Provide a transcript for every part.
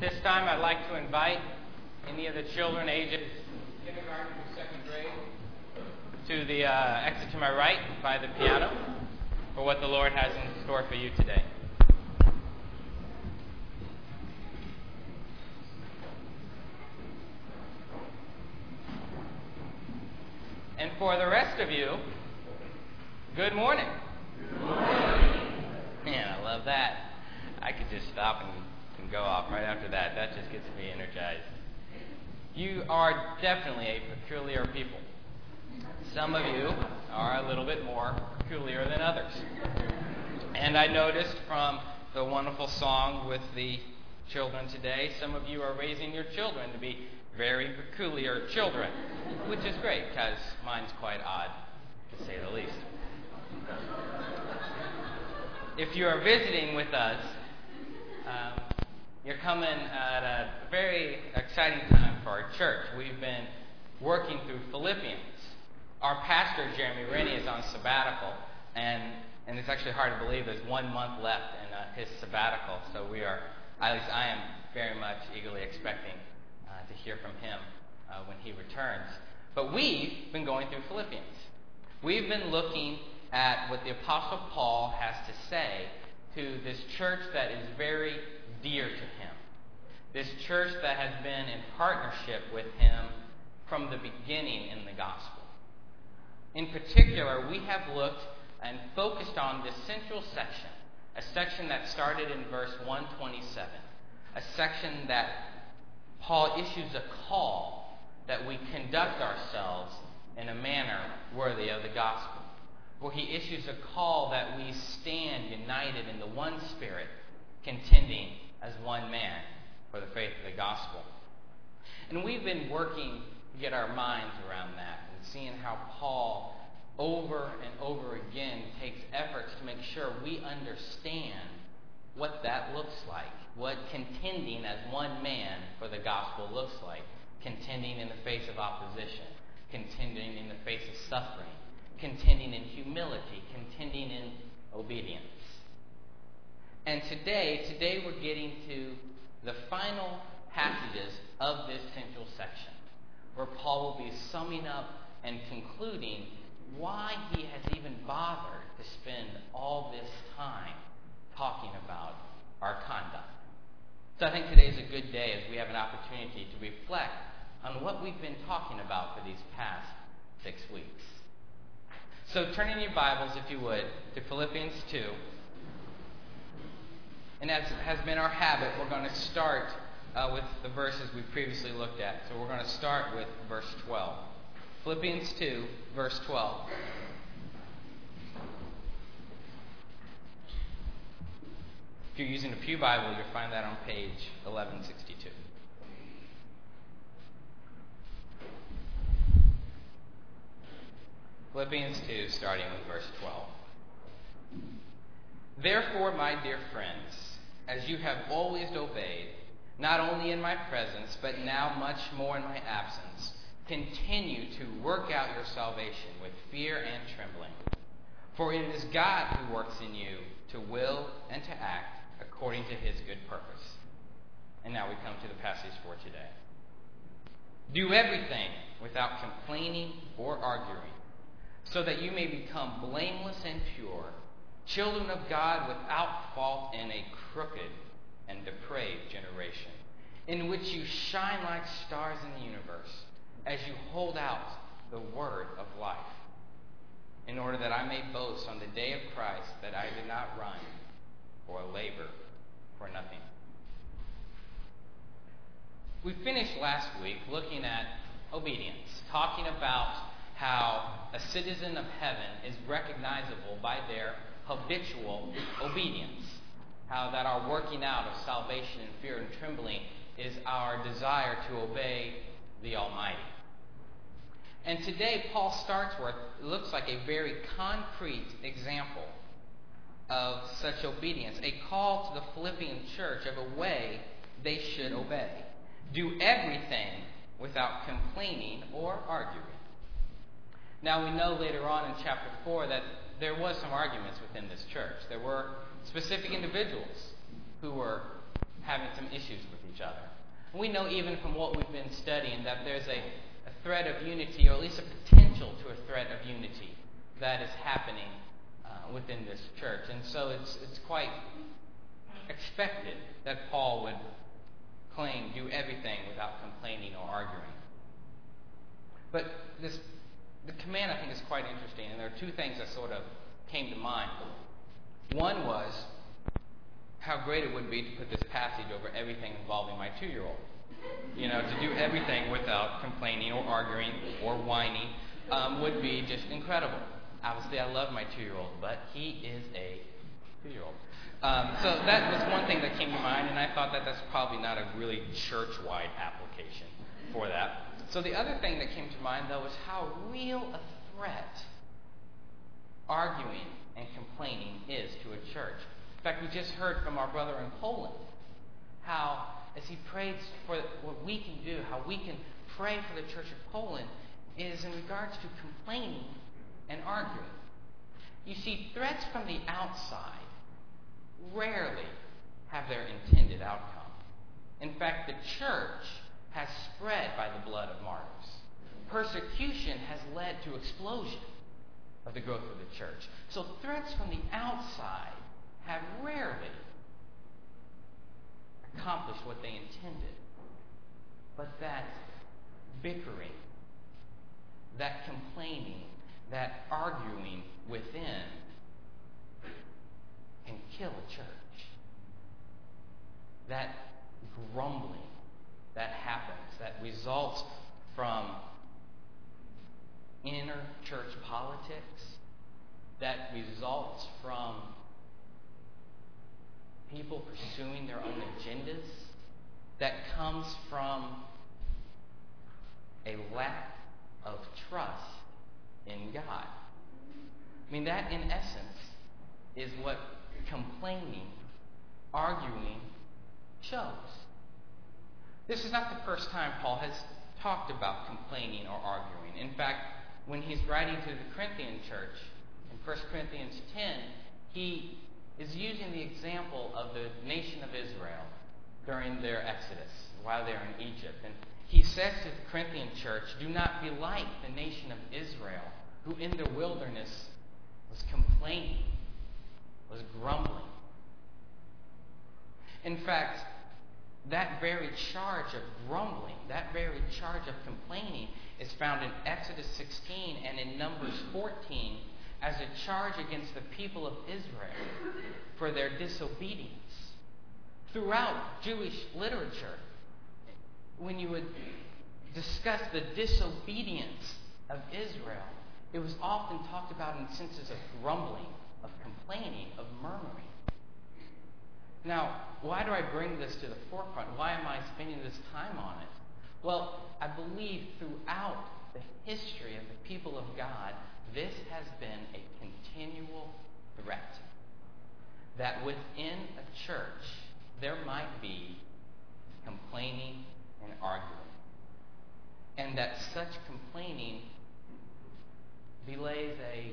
This time I'd like to invite any of the children ages kindergarten through second grade to the uh, exit to my right by the piano for what the Lord has in store for you today. And for the rest of you, good morning. Good morning. Man, I love that. I could just stop and go off right after that. That just gets me energized. You are definitely a peculiar people. Some of you are a little bit more peculiar than others. And I noticed from the wonderful song with the children today, some of you are raising your children to be very peculiar children, which is great because mine's quite odd, to say the least. If you are visiting with us, um, you're coming at a very exciting time for our church. We've been working through Philippians. Our pastor, Jeremy Rennie, is on sabbatical, and, and it's actually hard to believe there's one month left in uh, his sabbatical. So we are, at least I am very much eagerly expecting uh, to hear from him uh, when he returns. But we've been going through Philippians. We've been looking at what the Apostle Paul has to say to this church that is very dear to him. This church that has been in partnership with him from the beginning in the gospel. In particular, we have looked and focused on this central section, a section that started in verse 127, a section that Paul issues a call that we conduct ourselves in a manner worthy of the gospel, where he issues a call that we stand united in the one spirit, contending as one man for the faith of the gospel. And we've been working to get our minds around that and seeing how Paul, over and over again, takes efforts to make sure we understand what that looks like, what contending as one man for the gospel looks like, contending in the face of opposition, contending in the face of suffering, contending in humility, contending in obedience. And today, today we're getting to the final passages of this central section, where Paul will be summing up and concluding why he has even bothered to spend all this time talking about our conduct. So I think today is a good day as we have an opportunity to reflect on what we've been talking about for these past six weeks. So turn in your Bibles, if you would, to Philippians 2. And as has been our habit, we're going to start uh, with the verses we previously looked at. So we're going to start with verse 12. Philippians 2, verse 12. If you're using a Pew Bible, you'll find that on page 1162. Philippians 2, starting with verse 12. Therefore, my dear friends, as you have always obeyed, not only in my presence, but now much more in my absence, continue to work out your salvation with fear and trembling. For it is God who works in you to will and to act according to his good purpose. And now we come to the passage for today. Do everything without complaining or arguing, so that you may become blameless and pure children of God without fault in a crooked and depraved generation, in which you shine like stars in the universe as you hold out the word of life, in order that I may boast on the day of Christ that I did not run or labor for nothing. We finished last week looking at obedience, talking about how a citizen of heaven is recognizable by their habitual obedience. How that our working out of salvation in fear and trembling is our desire to obey the Almighty. And today, Paul starts with looks like a very concrete example of such obedience, a call to the Philippian church of a way they should obey. Do everything without complaining or arguing. Now, we know later on in chapter 4 that there was some arguments within this church. There were specific individuals who were having some issues with each other. We know even from what we've been studying that there's a, a of unity, or at least a potential to a thread of unity, that is happening uh, within this church. And so it's, it's quite expected that Paul would claim do everything without complaining or arguing. But this, the command I think is quite interesting, and there are two things that sort of came to mind. One was how great it would be to put this passage over everything involving my two year old. You know, to do everything without complaining or arguing or whining um, would be just incredible. Obviously, I love my two year old, but he is a two year old. Um, so that was one thing that came to mind, and I thought that that's probably not a really church wide application for that. So the other thing that came to mind, though, is how real a threat arguing and complaining is to a church. In fact, we just heard from our brother in Poland how, as he prays for what we can do, how we can pray for the church of Poland, is in regards to complaining and arguing. You see, threats from the outside rarely have their intended outcome. In fact, the church has spread by the blood of martyrs. Persecution has led to explosion of the growth of the church. So threats from the outside have rarely accomplished what they intended. But that bickering, that complaining, that arguing within can kill a church. That grumbling that happens, that results from inner church politics, that results from people pursuing their own agendas, that comes from a lack of trust in God. I mean, that in essence is what complaining, arguing shows. This is not the first time Paul has talked about complaining or arguing. In fact, when he's writing to the Corinthian church in 1 Corinthians 10, he is using the example of the nation of Israel during their exodus while they're in Egypt. And he says to the Corinthian church, Do not be like the nation of Israel, who in the wilderness was complaining, was grumbling. In fact, that very charge of grumbling, that very charge of complaining, is found in Exodus 16 and in Numbers 14 as a charge against the people of Israel for their disobedience. Throughout Jewish literature, when you would discuss the disobedience of Israel, it was often talked about in senses of grumbling, of complaining, of murmuring. Now, why do I bring this to the forefront? Why am I spending this time on it? Well, I believe throughout the history of the people of God, this has been a continual threat. That within a church, there might be complaining and arguing. And that such complaining belays a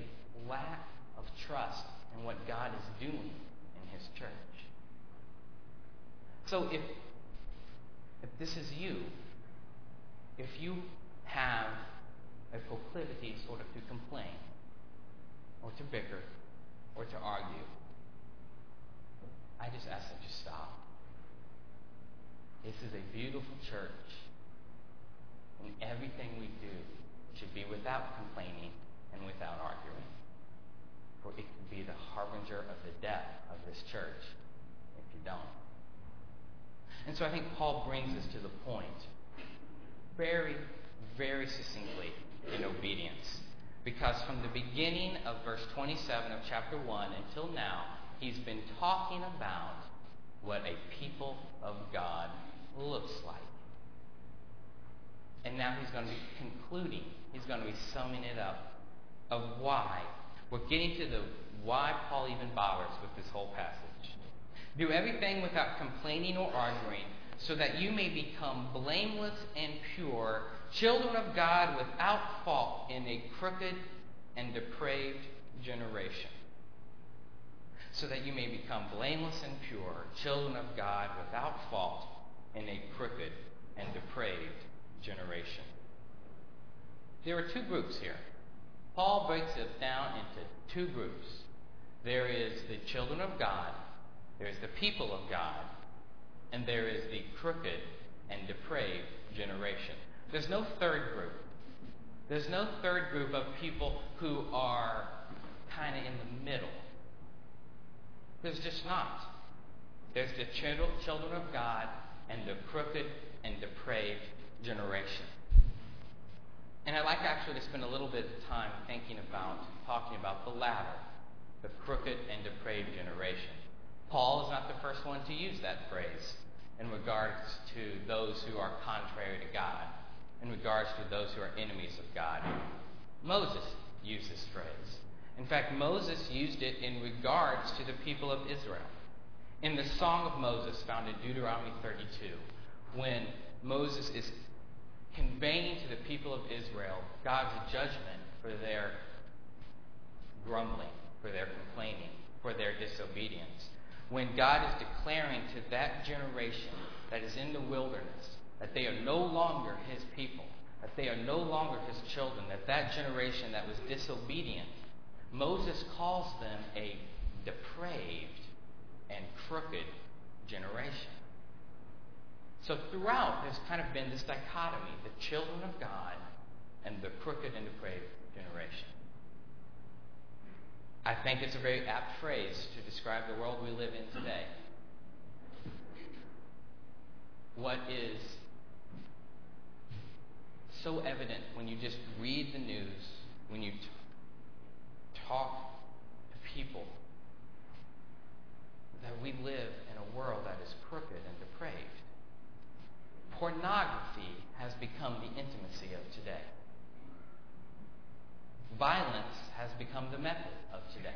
lack of trust in what God is doing in His church. So if, if this is you, if you have a proclivity sort of to complain, or to bicker, or to argue, I just ask that you stop. This is a beautiful church, and everything we do should be without complaining and without arguing. For it could be the harbinger of the death of this church if you don't. And so I think Paul brings us to the point very, very succinctly in obedience. Because from the beginning of verse 27 of chapter 1 until now, he's been talking about what a people of God looks like. And now he's going to be concluding, he's going to be summing it up of why. We're getting to the why Paul even bothers with this whole passage. Do everything without complaining or arguing, so that you may become blameless and pure, children of God without fault in a crooked and depraved generation. so that you may become blameless and pure, children of God without fault in a crooked and depraved generation. There are two groups here. Paul breaks it down into two groups. There is the children of God, there is the people of God, and there is the crooked and depraved generation. There's no third group. There's no third group of people who are kind of in the middle. There's just not. There's the children of God and the crooked and depraved generation. And I'd like actually to spend a little bit of time thinking about, talking about the latter, the crooked and depraved generation. Paul is not the first one to use that phrase in regards to those who are contrary to God, in regards to those who are enemies of God. Moses used this phrase. In fact, Moses used it in regards to the people of Israel. In the Song of Moses, found in Deuteronomy 32, when Moses is conveying to the people of Israel God's judgment for their grumbling, for their complaining, for their disobedience. When God is declaring to that generation that is in the wilderness that they are no longer his people, that they are no longer his children, that that generation that was disobedient, Moses calls them a depraved and crooked generation. So throughout, there's kind of been this dichotomy the children of God and the crooked and depraved generation. I think it's a very apt phrase to describe the world we live in today. What is so evident when you just read the news, when you t- talk to people, that we live in a world that is crooked and depraved. Pornography has become the intimacy of today. Violence has become the method of today.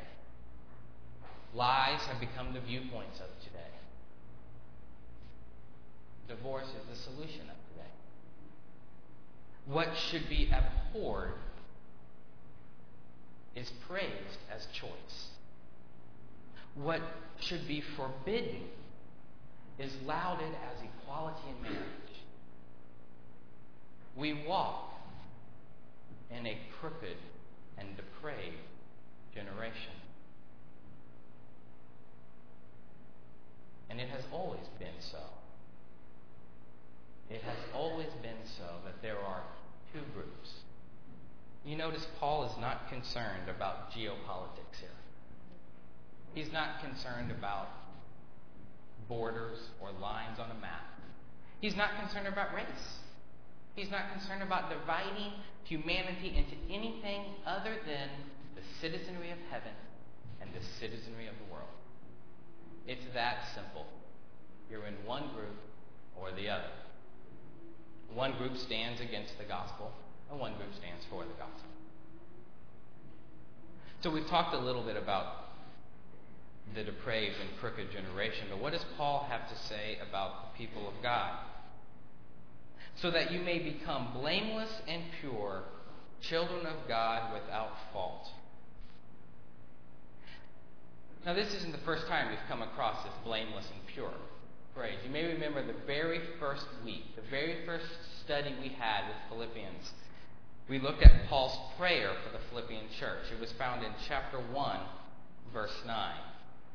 Lies have become the viewpoints of today. Divorce is the solution of today. What should be abhorred is praised as choice. What should be forbidden is lauded as equality in marriage. We walk in a crooked and depraved generation. And it has always been so. It has always been so that there are two groups. You notice Paul is not concerned about geopolitics here. He's not concerned about borders or lines on a map. He's not concerned about race. He's not concerned about dividing humanity into anything other than the citizenry of heaven and the citizenry of the world. It's that simple. You're in one group or the other. One group stands against the gospel, and one group stands for the gospel. So we've talked a little bit about the depraved and crooked generation, but what does Paul have to say about the people of God? So that you may become blameless and pure, children of God without fault. Now, this isn't the first time we've come across this blameless and pure phrase. You may remember the very first week, the very first study we had with Philippians. We looked at Paul's prayer for the Philippian church. It was found in chapter 1, verse 9.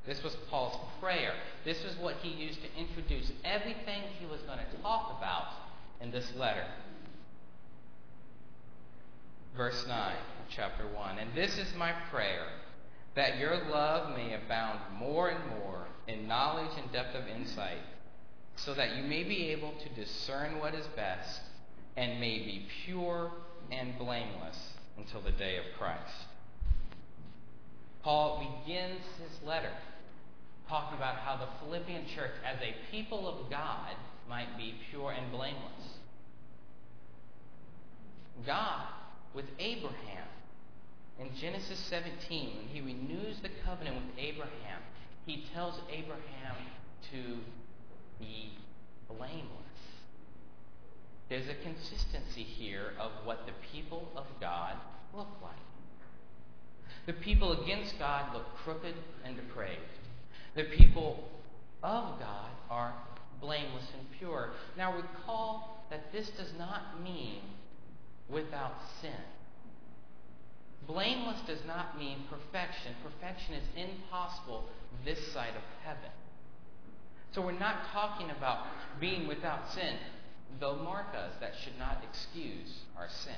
This was Paul's prayer. This was what he used to introduce everything he was going to talk about in this letter. Verse 9 of chapter 1. And this is my prayer that your love may abound more and more in knowledge and depth of insight, so that you may be able to discern what is best and may be pure and blameless until the day of Christ. Paul begins his letter talking about how the Philippian church, as a people of God, might be pure and blameless. God, with Abraham, in Genesis 17, when he renews the covenant with Abraham, he tells Abraham to be blameless. There's a consistency here of what the people of God look like. The people against God look crooked and depraved. The people of God are blameless and pure. Now recall that this does not mean without sin. Blameless does not mean perfection. Perfection is impossible this side of heaven. So we're not talking about being without sin, though Mark does. That should not excuse our sin.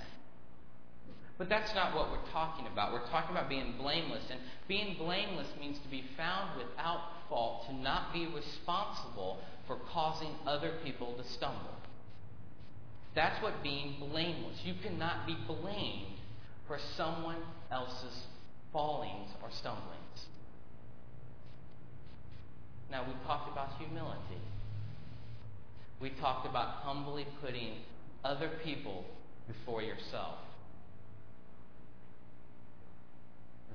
But that's not what we're talking about. We're talking about being blameless. And being blameless means to be found without fault, to not be responsible for causing other people to stumble. That's what being blameless. You cannot be blamed for someone else's fallings or stumblings. Now, we talked about humility. We talked about humbly putting other people before yourself.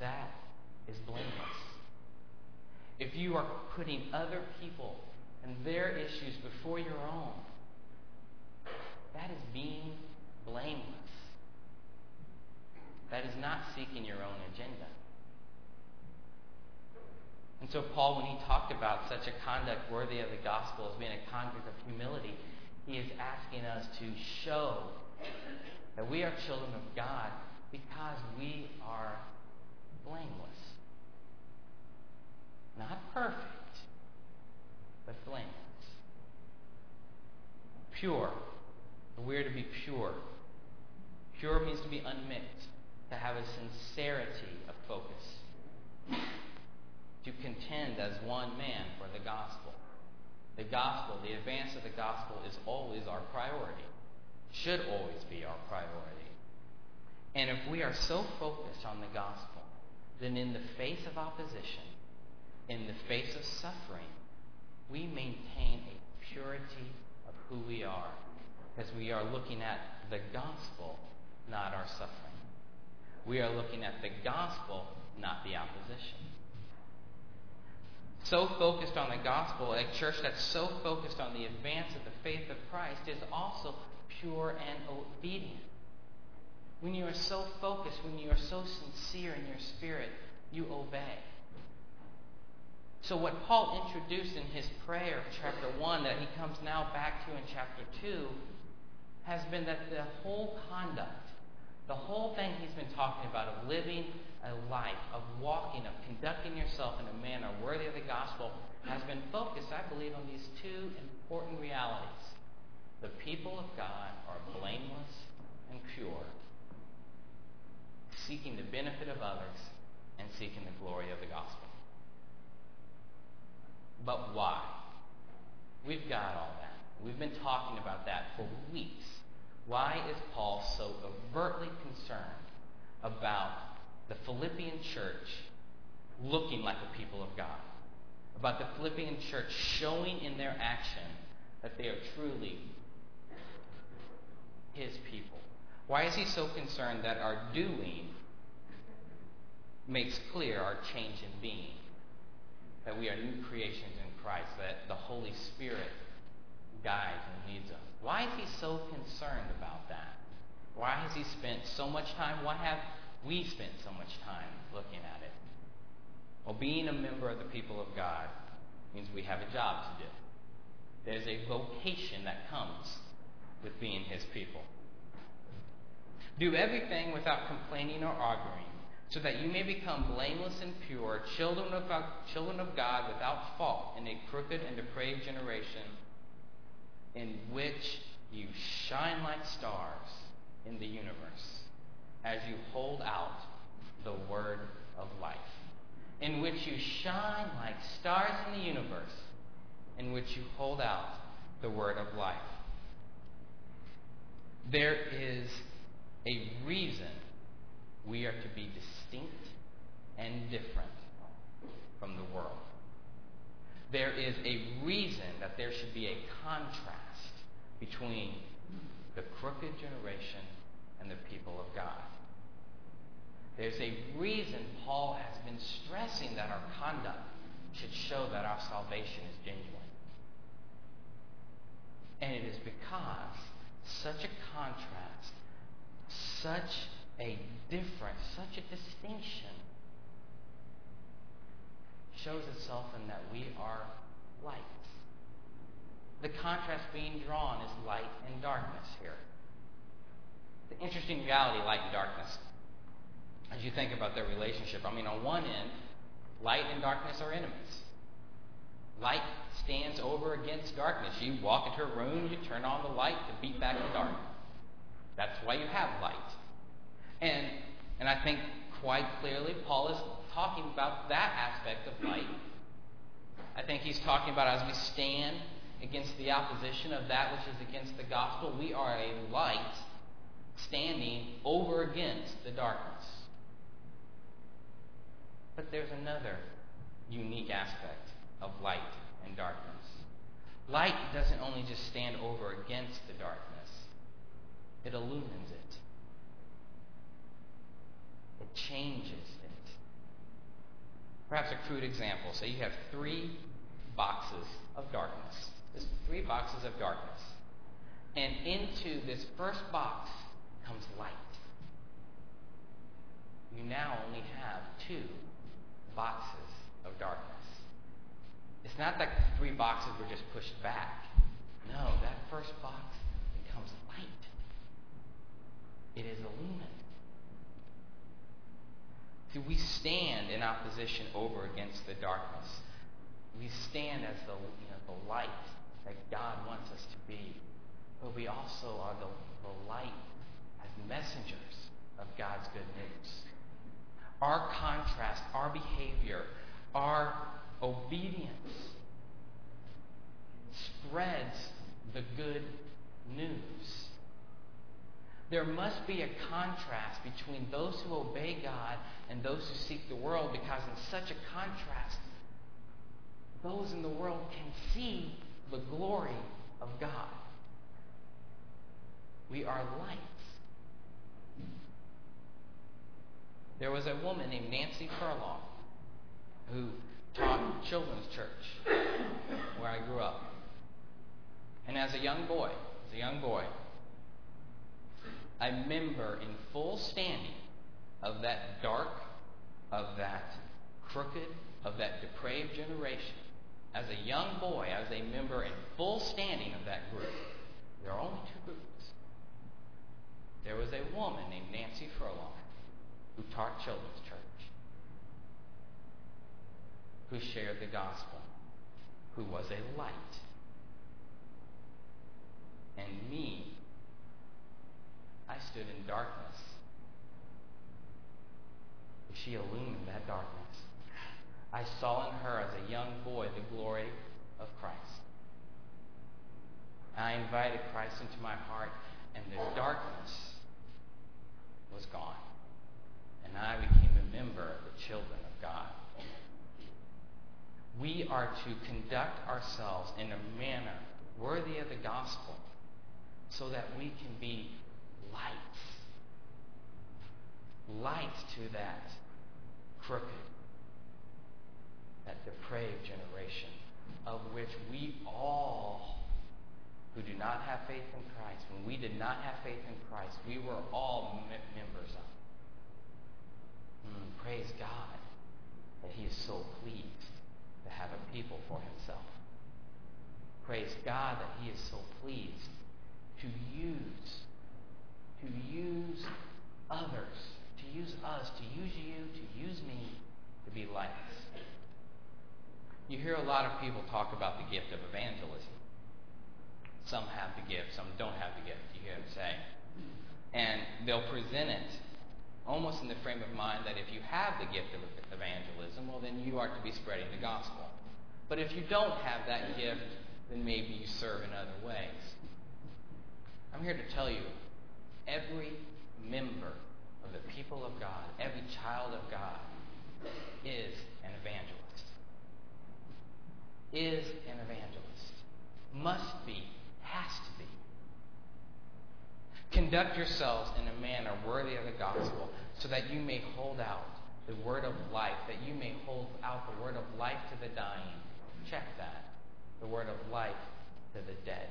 That is blameless. If you are putting other people and their issues before your own, that is being blameless. That is not seeking your own agenda. And so, Paul, when he talked about such a conduct worthy of the gospel as being a conduct of humility, he is asking us to show that we are children of God because we are blameless. Not perfect, but blameless. Pure. We are to be pure. Pure means to be unmixed, to have a sincerity of focus, to contend as one man for the gospel. The gospel, the advance of the gospel, is always our priority, should always be our priority. And if we are so focused on the gospel, then in the face of opposition, in the face of suffering, we maintain a purity of who we are because we are looking at the gospel, not our suffering. We are looking at the gospel, not the opposition. So focused on the gospel, a church that's so focused on the advance of the faith of Christ is also pure and obedient. When you are so focused, when you are so sincere in your spirit, you obey. So, what Paul introduced in his prayer, chapter 1, that he comes now back to in chapter 2, has been that the whole conduct, the whole thing he's been talking about of living a life, of walking, of conducting yourself in a manner worthy of the gospel, has been focused, I believe, on these two important realities. The people of God are blameless and pure, seeking the benefit of others and seeking the glory of the gospel. But why? We've got all that. We've been talking about that for weeks. Why is Paul so overtly concerned about the Philippian church looking like the people of God? About the Philippian church showing in their action that they are truly his people? Why is he so concerned that our doing makes clear our change in being? That we are new creations in Christ, that the Holy Spirit guides and leads us. Why is he so concerned about that? Why has he spent so much time? Why have we spent so much time looking at it? Well, being a member of the people of God means we have a job to do. There's a vocation that comes with being his people. Do everything without complaining or arguing, so that you may become blameless and pure, children of God, children of God without fault in a crooked and depraved generation in which you shine like stars in the universe as you hold out the word of life. In which you shine like stars in the universe, in which you hold out the word of life. There is a reason we are to be distinct and different from the world. There is a reason that there should be a contrast between the crooked generation and the people of God. There's a reason Paul has been stressing that our conduct should show that our salvation is genuine. And it is because such a contrast, such a difference, such a distinction shows itself in that we are light. The contrast being drawn is light and darkness here. The interesting reality, light and darkness, as you think about their relationship. I mean, on one end, light and darkness are enemies. Light stands over against darkness. You walk into a room, you turn on the light to beat back the dark. That's why you have light. And and I think quite clearly Paul is talking about that aspect of light. I think he's talking about as we stand against the opposition of that which is against the gospel, we are a light standing over against the darkness. But there's another unique aspect of light and darkness. Light doesn't only just stand over against the darkness, it illumines it, it changes it. Perhaps a crude example say you have three boxes of darkness. There's three boxes of darkness. And into this first box comes light. You now only have two boxes of darkness. It's not that three boxes were just pushed back. No, that first box becomes light. It is illumined. See, we stand in opposition over against the darkness. We stand as the, you know, the light that God wants us to be. But we also are the, the light as messengers of God's good news. Our contrast, our behavior, our obedience spreads the good news. There must be a contrast between those who obey God and those who seek the world because, in such a contrast, those in the world can see the glory of God. We are lights. There was a woman named Nancy Furlong who taught children's church where I grew up. And as a young boy, as a young boy, I member in full standing of that dark, of that crooked, of that depraved generation. As a young boy, as a member in full standing of that group, there are only two groups. There was a woman named Nancy Furlong who taught children's church, who shared the gospel, who was a light. And me, I stood in darkness. She illumined that darkness. I saw in her as a young boy the glory of Christ. I invited Christ into my heart, and the darkness was gone. And I became a member of the children of God. We are to conduct ourselves in a manner worthy of the gospel so that we can be lights. Light to that crooked, that depraved generation of which we all who do not have faith in Christ, when we did not have faith in Christ, we were all members of. Mm, praise God that He is so pleased to have a people for Himself. Praise God that He is so pleased to use, to use others, to use us, to use you, to use me to be lights. You hear a lot of people talk about the gift of evangelism. Some have the gift, some don't have the gift, you hear them say. And they'll present it almost in the frame of mind that if you have the gift of evangelism, well, then you are to be spreading the gospel. But if you don't have that gift, then maybe you serve in other ways. I'm here to tell you every member of the people of God, every child of God, is an evangelist. Is an evangelist. Must be has to be. Conduct yourselves in a manner worthy of the gospel so that you may hold out the word of life, that you may hold out the word of life to the dying. Check that. The word of life to the dead.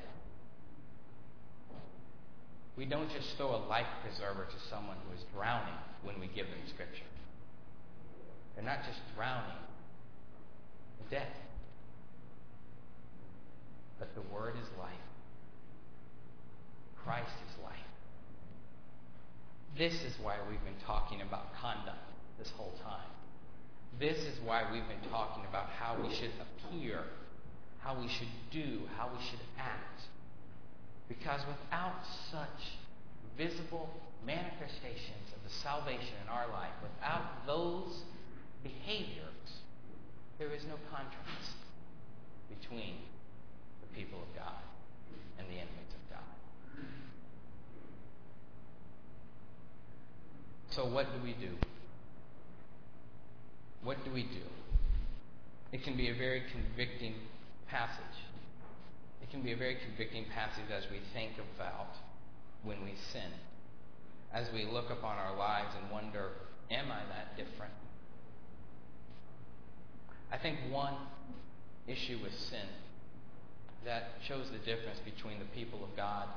We don't just throw a life preserver to someone who is drowning when we give them Scripture. They're not just drowning, death. But the Word is life. Christ is life. This is why we've been talking about conduct this whole time. This is why we've been talking about how we should appear, how we should do, how we should act. Because without such visible manifestations of the salvation in our life, without those behaviors, there is no contrast between the people of God and the enemies of God. So, what do we do? What do we do? It can be a very convicting passage. It can be a very convicting passage as we think about when we sin. As we look upon our lives and wonder, am I that different? I think one issue with sin that shows the difference between the people of God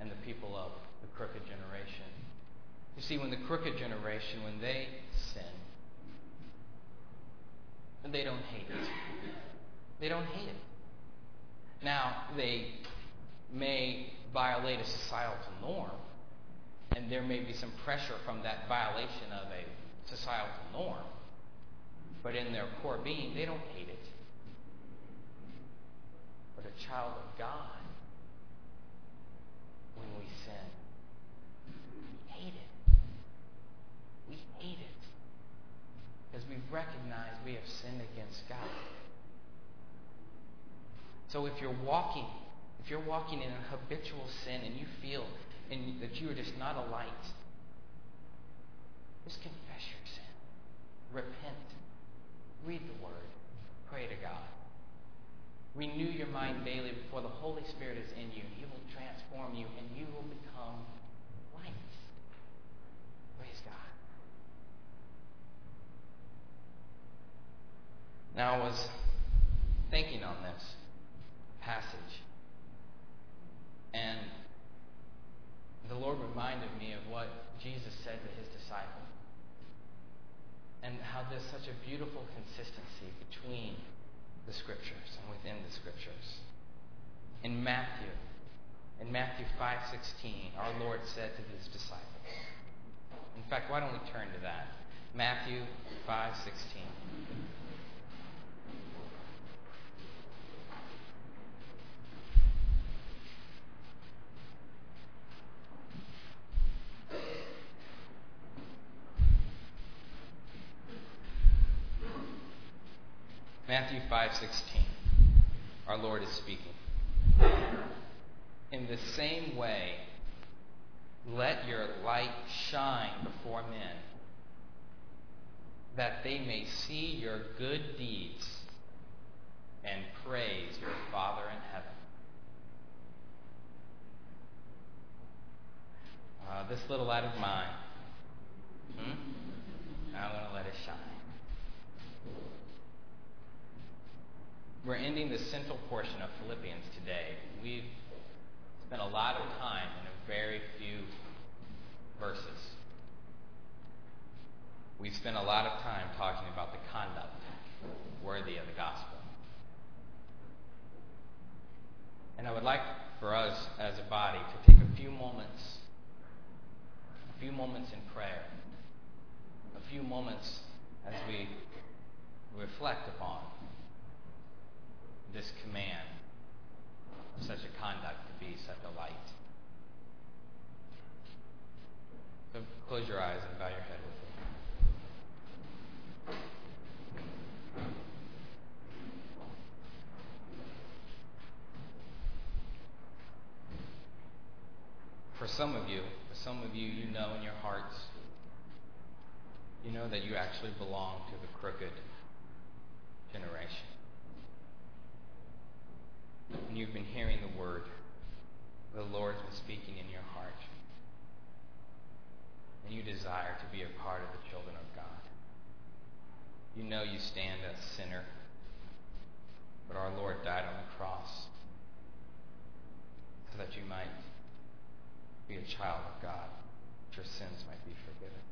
and the people of the crooked generation. You see, when the crooked generation, when they sin, they don't hate it. They don't hate it. Now, they may violate a societal norm, and there may be some pressure from that violation of a societal norm, but in their core being, they don't hate it. But a child of God, when we sin, we hate it. We hate it. Because we recognize we have sinned against God. So if you're walking, if you're walking in a habitual sin and you feel and that you are just not a light, just confess your sin. Repent. Read the Word. Pray to God. Renew your mind daily before the Holy Spirit is in you. He will transform you and you will become light. Praise God. Now, I was thinking on this passage, and the Lord reminded me of what Jesus said to his disciples, and how there's such a beautiful consistency between the Scriptures and within the Scriptures. In Matthew, in Matthew 5:16, our Lord said to his disciples. In fact, why don't we turn to that? Matthew 5:16. Matthew 5:16. Our Lord is speaking. In the same way, let your light shine before men, that they may see your good deeds and praise your Father in heaven. Uh, this little light of mine, hmm? I'm going to let it shine. We're ending the central portion of Philippians today. We've spent a lot of time in a very few verses. We've spent a lot of time talking about the conduct worthy of the gospel. And I would like for us as a body to take a few moments, a few moments in prayer, a few moments as we reflect upon this command of such a conduct to be such a light. So close your eyes and bow your head with me. For some of you, some of you, you know in your hearts, you know that you actually belong to the crooked generation. And you've been hearing the word. The Lord's been speaking in your heart. And you desire to be a part of the children of God. You know you stand a sinner, but our Lord died on the cross so that you might be a child of God, that your sins might be forgiven.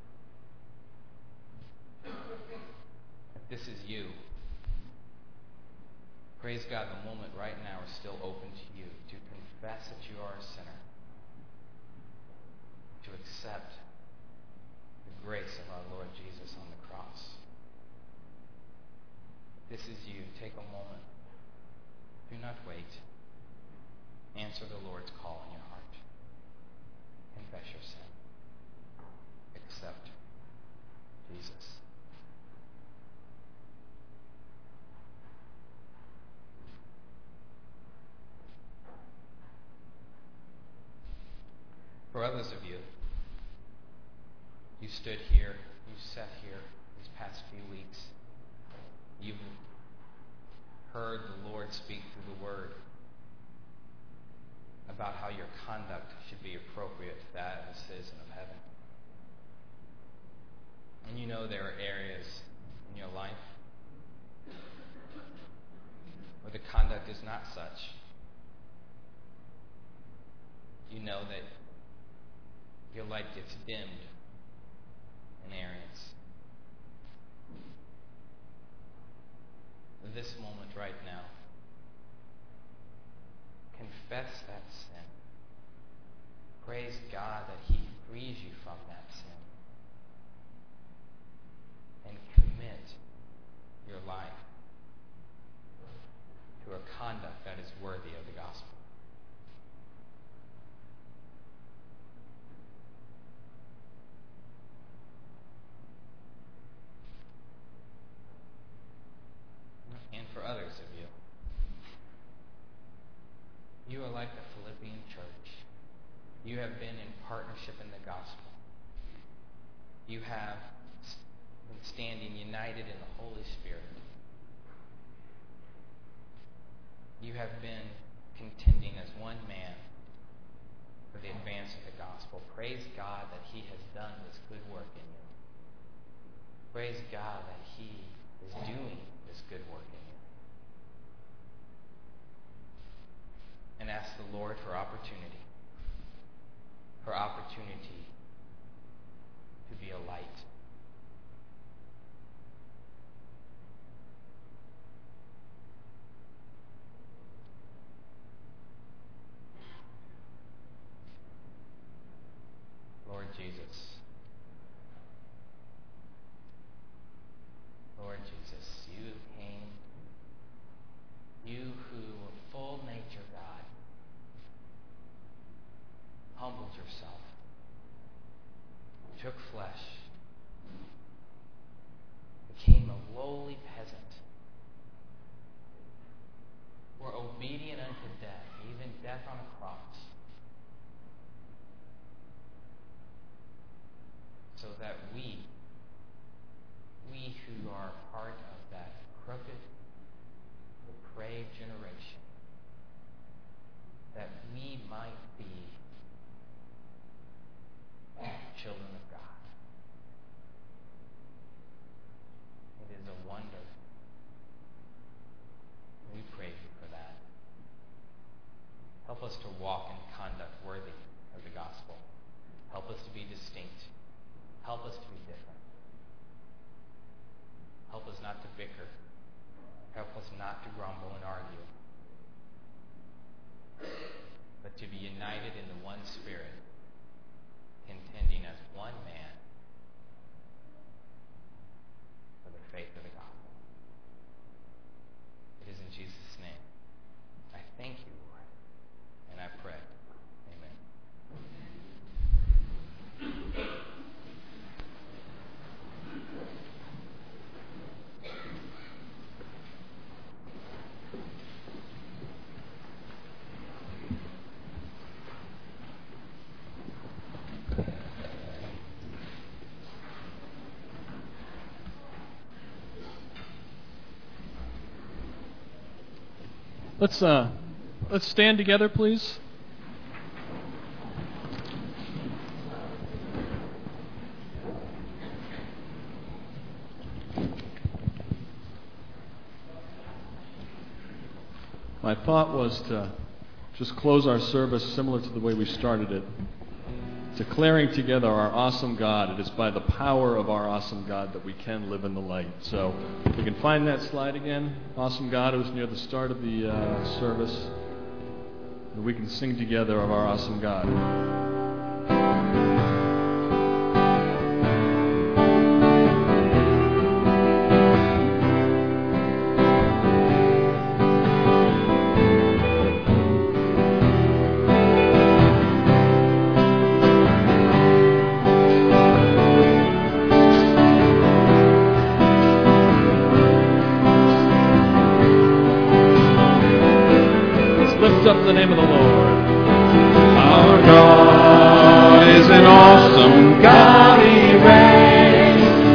If this is you, Praise God, the moment right now is still open to you to confess that you are a sinner, to accept the grace of our Lord Jesus on the cross. This is you. Take a moment. Do not wait. Answer the Lord's call in your heart. Confess your sin. Accept Jesus. For others of you, you stood here, you sat here these past few weeks. You've heard the Lord speak through the Word about how your conduct should be appropriate to that of a citizen of heaven. And you know there are areas in your life where the conduct is not such. You know that your light gets dimmed in areas. This moment right now, confess that sin. Praise God that He frees you from that sin. And commit your life to a conduct that is worthy of the gospel. And for others of you, you are like the Philippian church. You have been in partnership in the gospel. You have been standing united in the Holy Spirit. You have been contending as one man for the advance of the gospel. Praise God that He has done this good work in you. Praise God that He is doing this good work in you. And ask the Lord for opportunity. For opportunity to be a light. Lord Jesus. Lord Jesus, you came, you who were full nature God, humbled yourself, took flesh, became a lowly peasant, were obedient unto death, even death on a cross. so that we, who are part of that crooked, depraved generation, that we might be children of God. It is a wonder. We praise you for that. Help us to walk in conduct worthy of the gospel. Help us to be distinct. Help us to be different. Help us not to bicker. Help us not to grumble and argue. But to be united in the one Spirit, contending as one man for the faith of the gospel. It is in Jesus' name. I thank you, Lord, and I pray. Amen. Let's uh, let's stand together, please. My thought was to just close our service similar to the way we started it, declaring together our awesome God. It is by the power of our awesome God that we can live in the light. So we can find that slide again. Awesome God, it was near the start of the uh, service. And we can sing together of our awesome God.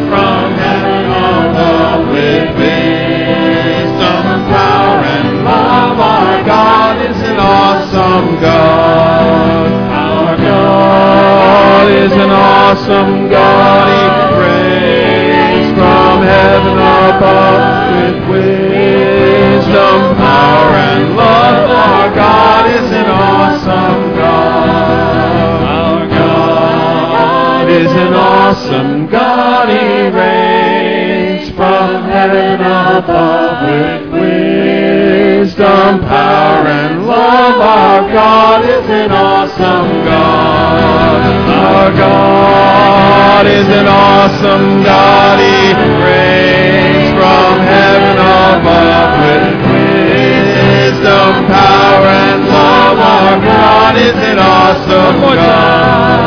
From heaven wisdom, power, and love. Our God is an awesome God. Our God is an awesome God. Above with wisdom, power, and love. Our God is an awesome God. Our God is an awesome God. He reigns from heaven above with wisdom, power, and love. Our God is an awesome God.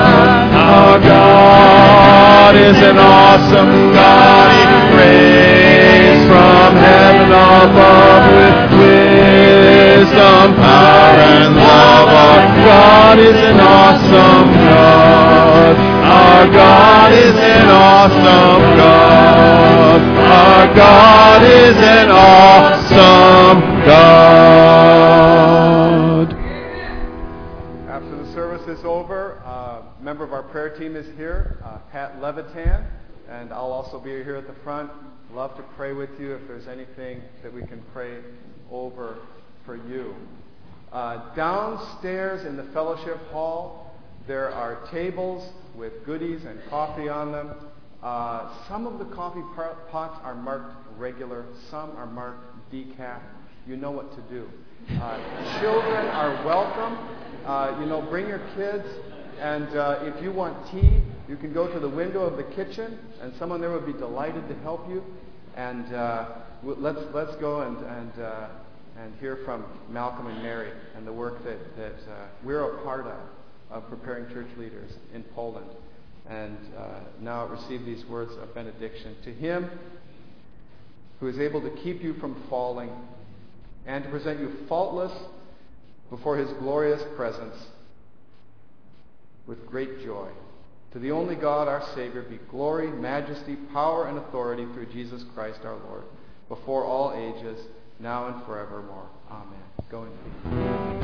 Our God is an awesome God. He reigns from heaven above with wisdom, power, and love. Our God is an awesome God. Our God is an awesome God. Our God is an awesome God. After the service is over, uh, a member of our prayer team is here, uh, Pat Levitan, and I'll also be here at the front. Love to pray with you if there's anything that we can pray over for you. Uh, downstairs in the fellowship hall, there are tables with goodies and coffee on them. Uh, some of the coffee pots are marked regular, some are marked decaf. You know what to do. Uh, children are welcome. Uh, you know, bring your kids. And uh, if you want tea, you can go to the window of the kitchen, and someone there would be delighted to help you. And uh, let's let's go and and uh, and hear from Malcolm and Mary and the work that that uh, we're a part of of preparing church leaders in Poland. And uh, now receive these words of benediction to him who is able to keep you from falling and to present you faultless before his glorious presence with great joy. To the only God, our Savior, be glory, majesty, power, and authority through Jesus Christ our Lord, before all ages, now and forevermore. Amen. Go in peace.